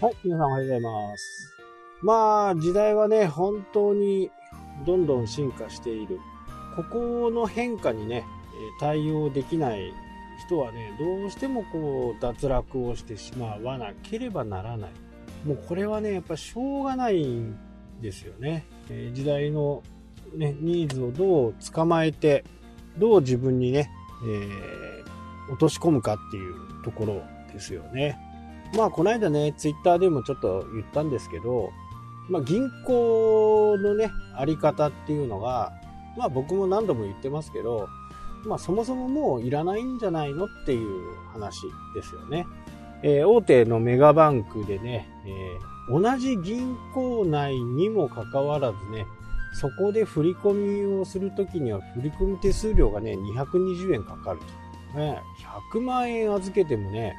はい、皆さんおはようございます。まあ、時代はね、本当にどんどん進化している。ここの変化にね、対応できない人はね、どうしてもこう、脱落をしてしまわなければならない。もうこれはね、やっぱしょうがないんですよね。え時代のね、ニーズをどう捕まえて、どう自分にね、えー落とし込むかっていうところですよね。まあ、この間ね、ツイッターでもちょっと言ったんですけど、まあ、銀行のね、あり方っていうのが、まあ僕も何度も言ってますけど、まあそもそももういらないんじゃないのっていう話ですよね。えー大手のメガバンクでね、えー同じ銀行内にもかかわらずね、そこで振り込みをするときには振り込み手数料がね、220円かかると。ね、100万円預けてもね、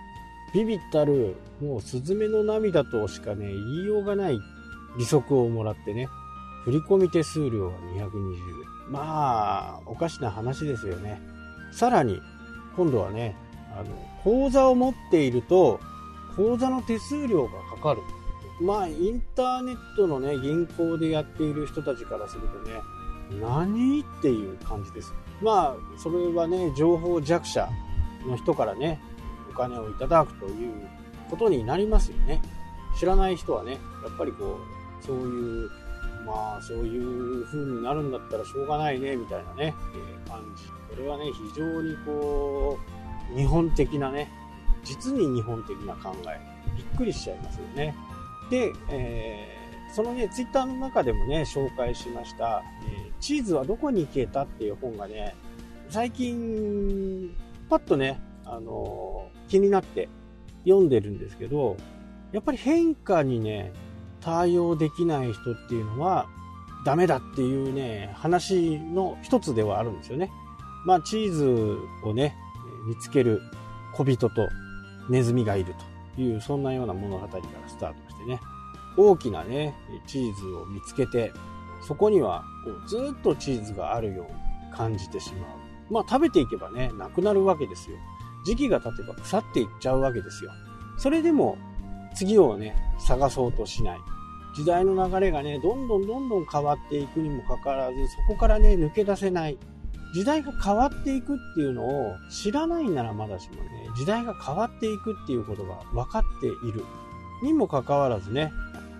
ビビったる、もうスズメの涙としかね、言いようがない利息をもらってね、振込手数料が220円。まあ、おかしな話ですよね。さらに、今度はね、あの、口座を持っていると、口座の手数料がかかる。まあ、インターネットのね、銀行でやっている人たちからするとね、何っていう感じです。まあ、それはね、情報弱者の人からね、お金をいただくということになりますよね。知らない人はね、やっぱりこう、そういう、まあ、そういう風になるんだったらしょうがないね、みたいなね、えー感じ。これはね、非常にこう、日本的なね、実に日本的な考え。びっくりしちゃいますよね。で、えーそのね、ツイッターの中でもね、紹介しました、えーチーズはどこに消えたっていう本がね、最近、パッとね、あの気になって読んでるんですけど、やっぱり変化にね、対応できない人っていうのはダメだっていうね、話の一つではあるんですよね。まあ、チーズをね、見つける小人とネズミがいるという、そんなような物語からスタートしてね、大きなね、チーズを見つけて、そこにはこうずっとチーズがあるように感じてしまう。まあ食べていけばね、なくなるわけですよ。時期が経てば腐っていっちゃうわけですよ。それでも次をね、探そうとしない。時代の流れがね、どんどんどんどん変わっていくにもかかわらず、そこからね、抜け出せない。時代が変わっていくっていうのを知らないならまだしもね、時代が変わっていくっていうことが分かっている。にもかかわらずね、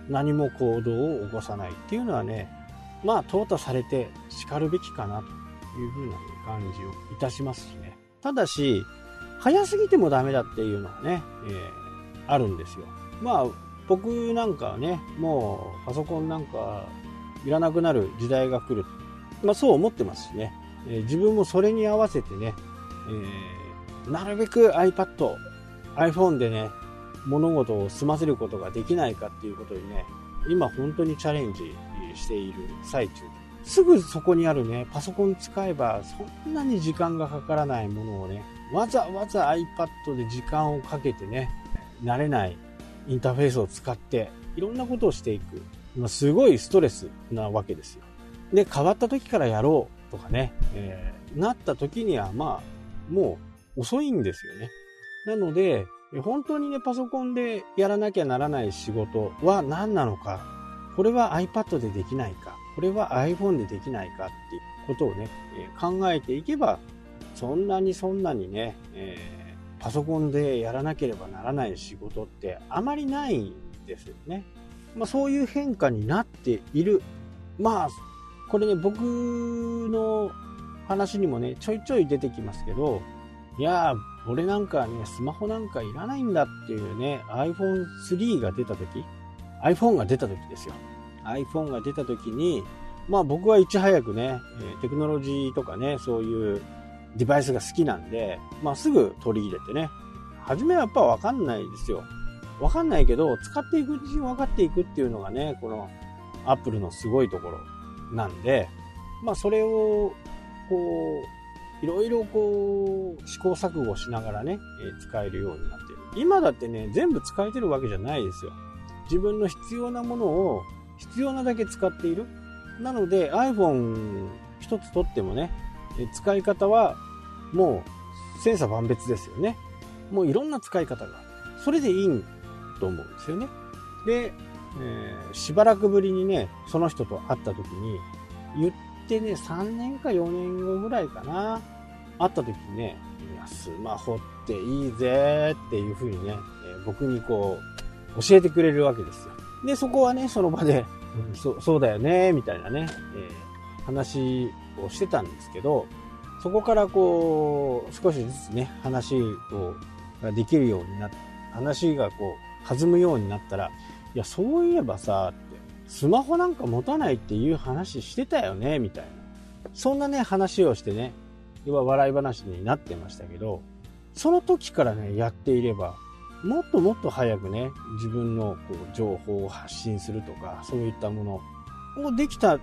何も行動を起こさないっていうのはね、まあ、淘汰されて叱るべきかなというふうな、ね、感じをいたしますしね。ただし、早すぎてもダメだっていうのはね、えーあるんですよ。まあ、僕なんかはね、もうパソコンなんかいらなくなる時代が来る。まあ、そう思ってますしね。えー自分もそれに合わせてね、えーなるべく iPad、iPhone でね、物事を済ませることができないかっていうことにね、今本当にチャレンジしている最中すぐそこにあるね、パソコン使えばそんなに時間がかからないものをね、わざわざ iPad で時間をかけてね、慣れないインターフェースを使っていろんなことをしていく。まあすごいストレスなわけですよ。で、変わった時からやろうとかね、えーなった時にはまあ、もう遅いんですよね。なので、本当にね、パソコンでやらなきゃならない仕事は何なのか、これは iPad でできないか、これは iPhone でできないかっていうことをね、え考えていけば、そんなにそんなにね、えーパソコンでやらなければならない仕事ってあまりないんですよね。まあそういう変化になっている。まあ、これね、僕の話にもね、ちょいちょい出てきますけど、いやー、俺なんかね、スマホなんかいらないんだっていうね、iPhone3 が出た時 iPhone が出た時ですよ。iPhone が出た時に、まあ僕はいち早くね、テクノロジーとかね、そういうデバイスが好きなんで、まあすぐ取り入れてね、初めはやっぱわかんないですよ。わかんないけど、使っていくうちに分かっていくっていうのがね、この Apple のすごいところなんで、まあそれを、こう、いろいろこう、試行錯誤しながらね、使えるようになってる。今だってね、全部使えてるわけじゃないですよ。自分の必要なものを必要なだけ使っている。なので iPhone 一つ取ってもね、使い方はもう千差万別ですよね。もういろんな使い方が。それでいいと思うんですよね。で、えー、しばらくぶりにね、その人と会った時に、言ってね、3年か4年後ぐらいかな、会った時にね、いや、スマホっていいぜっていう風にね、え、僕にこう、教えてくれるわけですよ。で、そこはね、その場で、うん、そそうだよね、みたいなね、えー、話をしてたんですけど、そこからこう、少しずつね、話を、ができるようになって、話がこう、弾むようになったら、いや、そういえばさ、って、スマホなんか持たないっていう話してたよね、みたいな。そんなね、話をしてね、要は笑い話になってましたけど、その時からね、やっていれば、もっともっと早くね、自分のこう情報を発信するとか、そういったものをできた、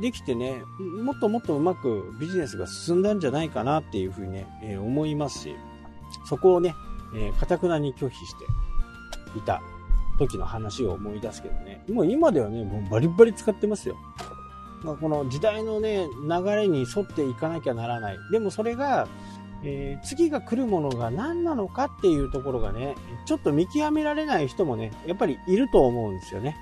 できてね、もっともっとうまくビジネスが進んだんじゃないかなっていうふうにね、えー、思いますし、そこをね、えー、くなに拒否していた時の話を思い出すけどね、もう今ではね、もうバリバリ使ってますよ。まあ、この時代のね、流れに沿っていかなきゃならない。でもそれが、えー、次が来るものが何なのかっていうところがね、ちょっと見極められない人もね、やっぱりいると思うんですよね。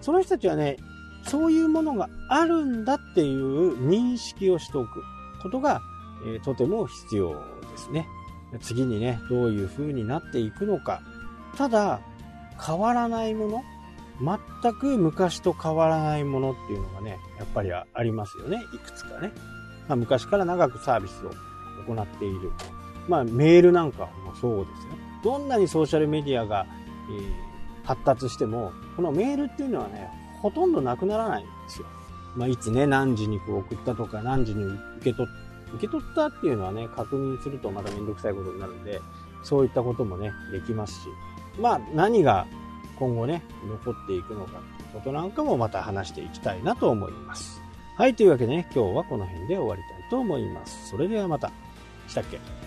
その人たちはね、そういうものがあるんだっていう認識をしておくことが、えー、とても必要ですね。次にね、どういう風になっていくのか。ただ、変わらないもの全く昔と変わらないものっていうのがね、やっぱりありますよね。いくつかね。まあ、昔から長くサービスを行っている。まあ、メールなんかもそうですよ。どんなにソーシャルメディアが、えー、発達しても、このメールっていうのはね、ほとんどなくならないんですよ。まあ、いつね、何時にこう送ったとか、何時に受け取った受け取ったっていうのはね、確認するとまためんどくさいことになるんで、そういったこともね、できますし、まあ、何が今後ね、残っていくのかということなんかもまた話していきたいなと思います。はい、というわけでね、今日はこの辺で終わりたいと思います。それではまた。したっけ？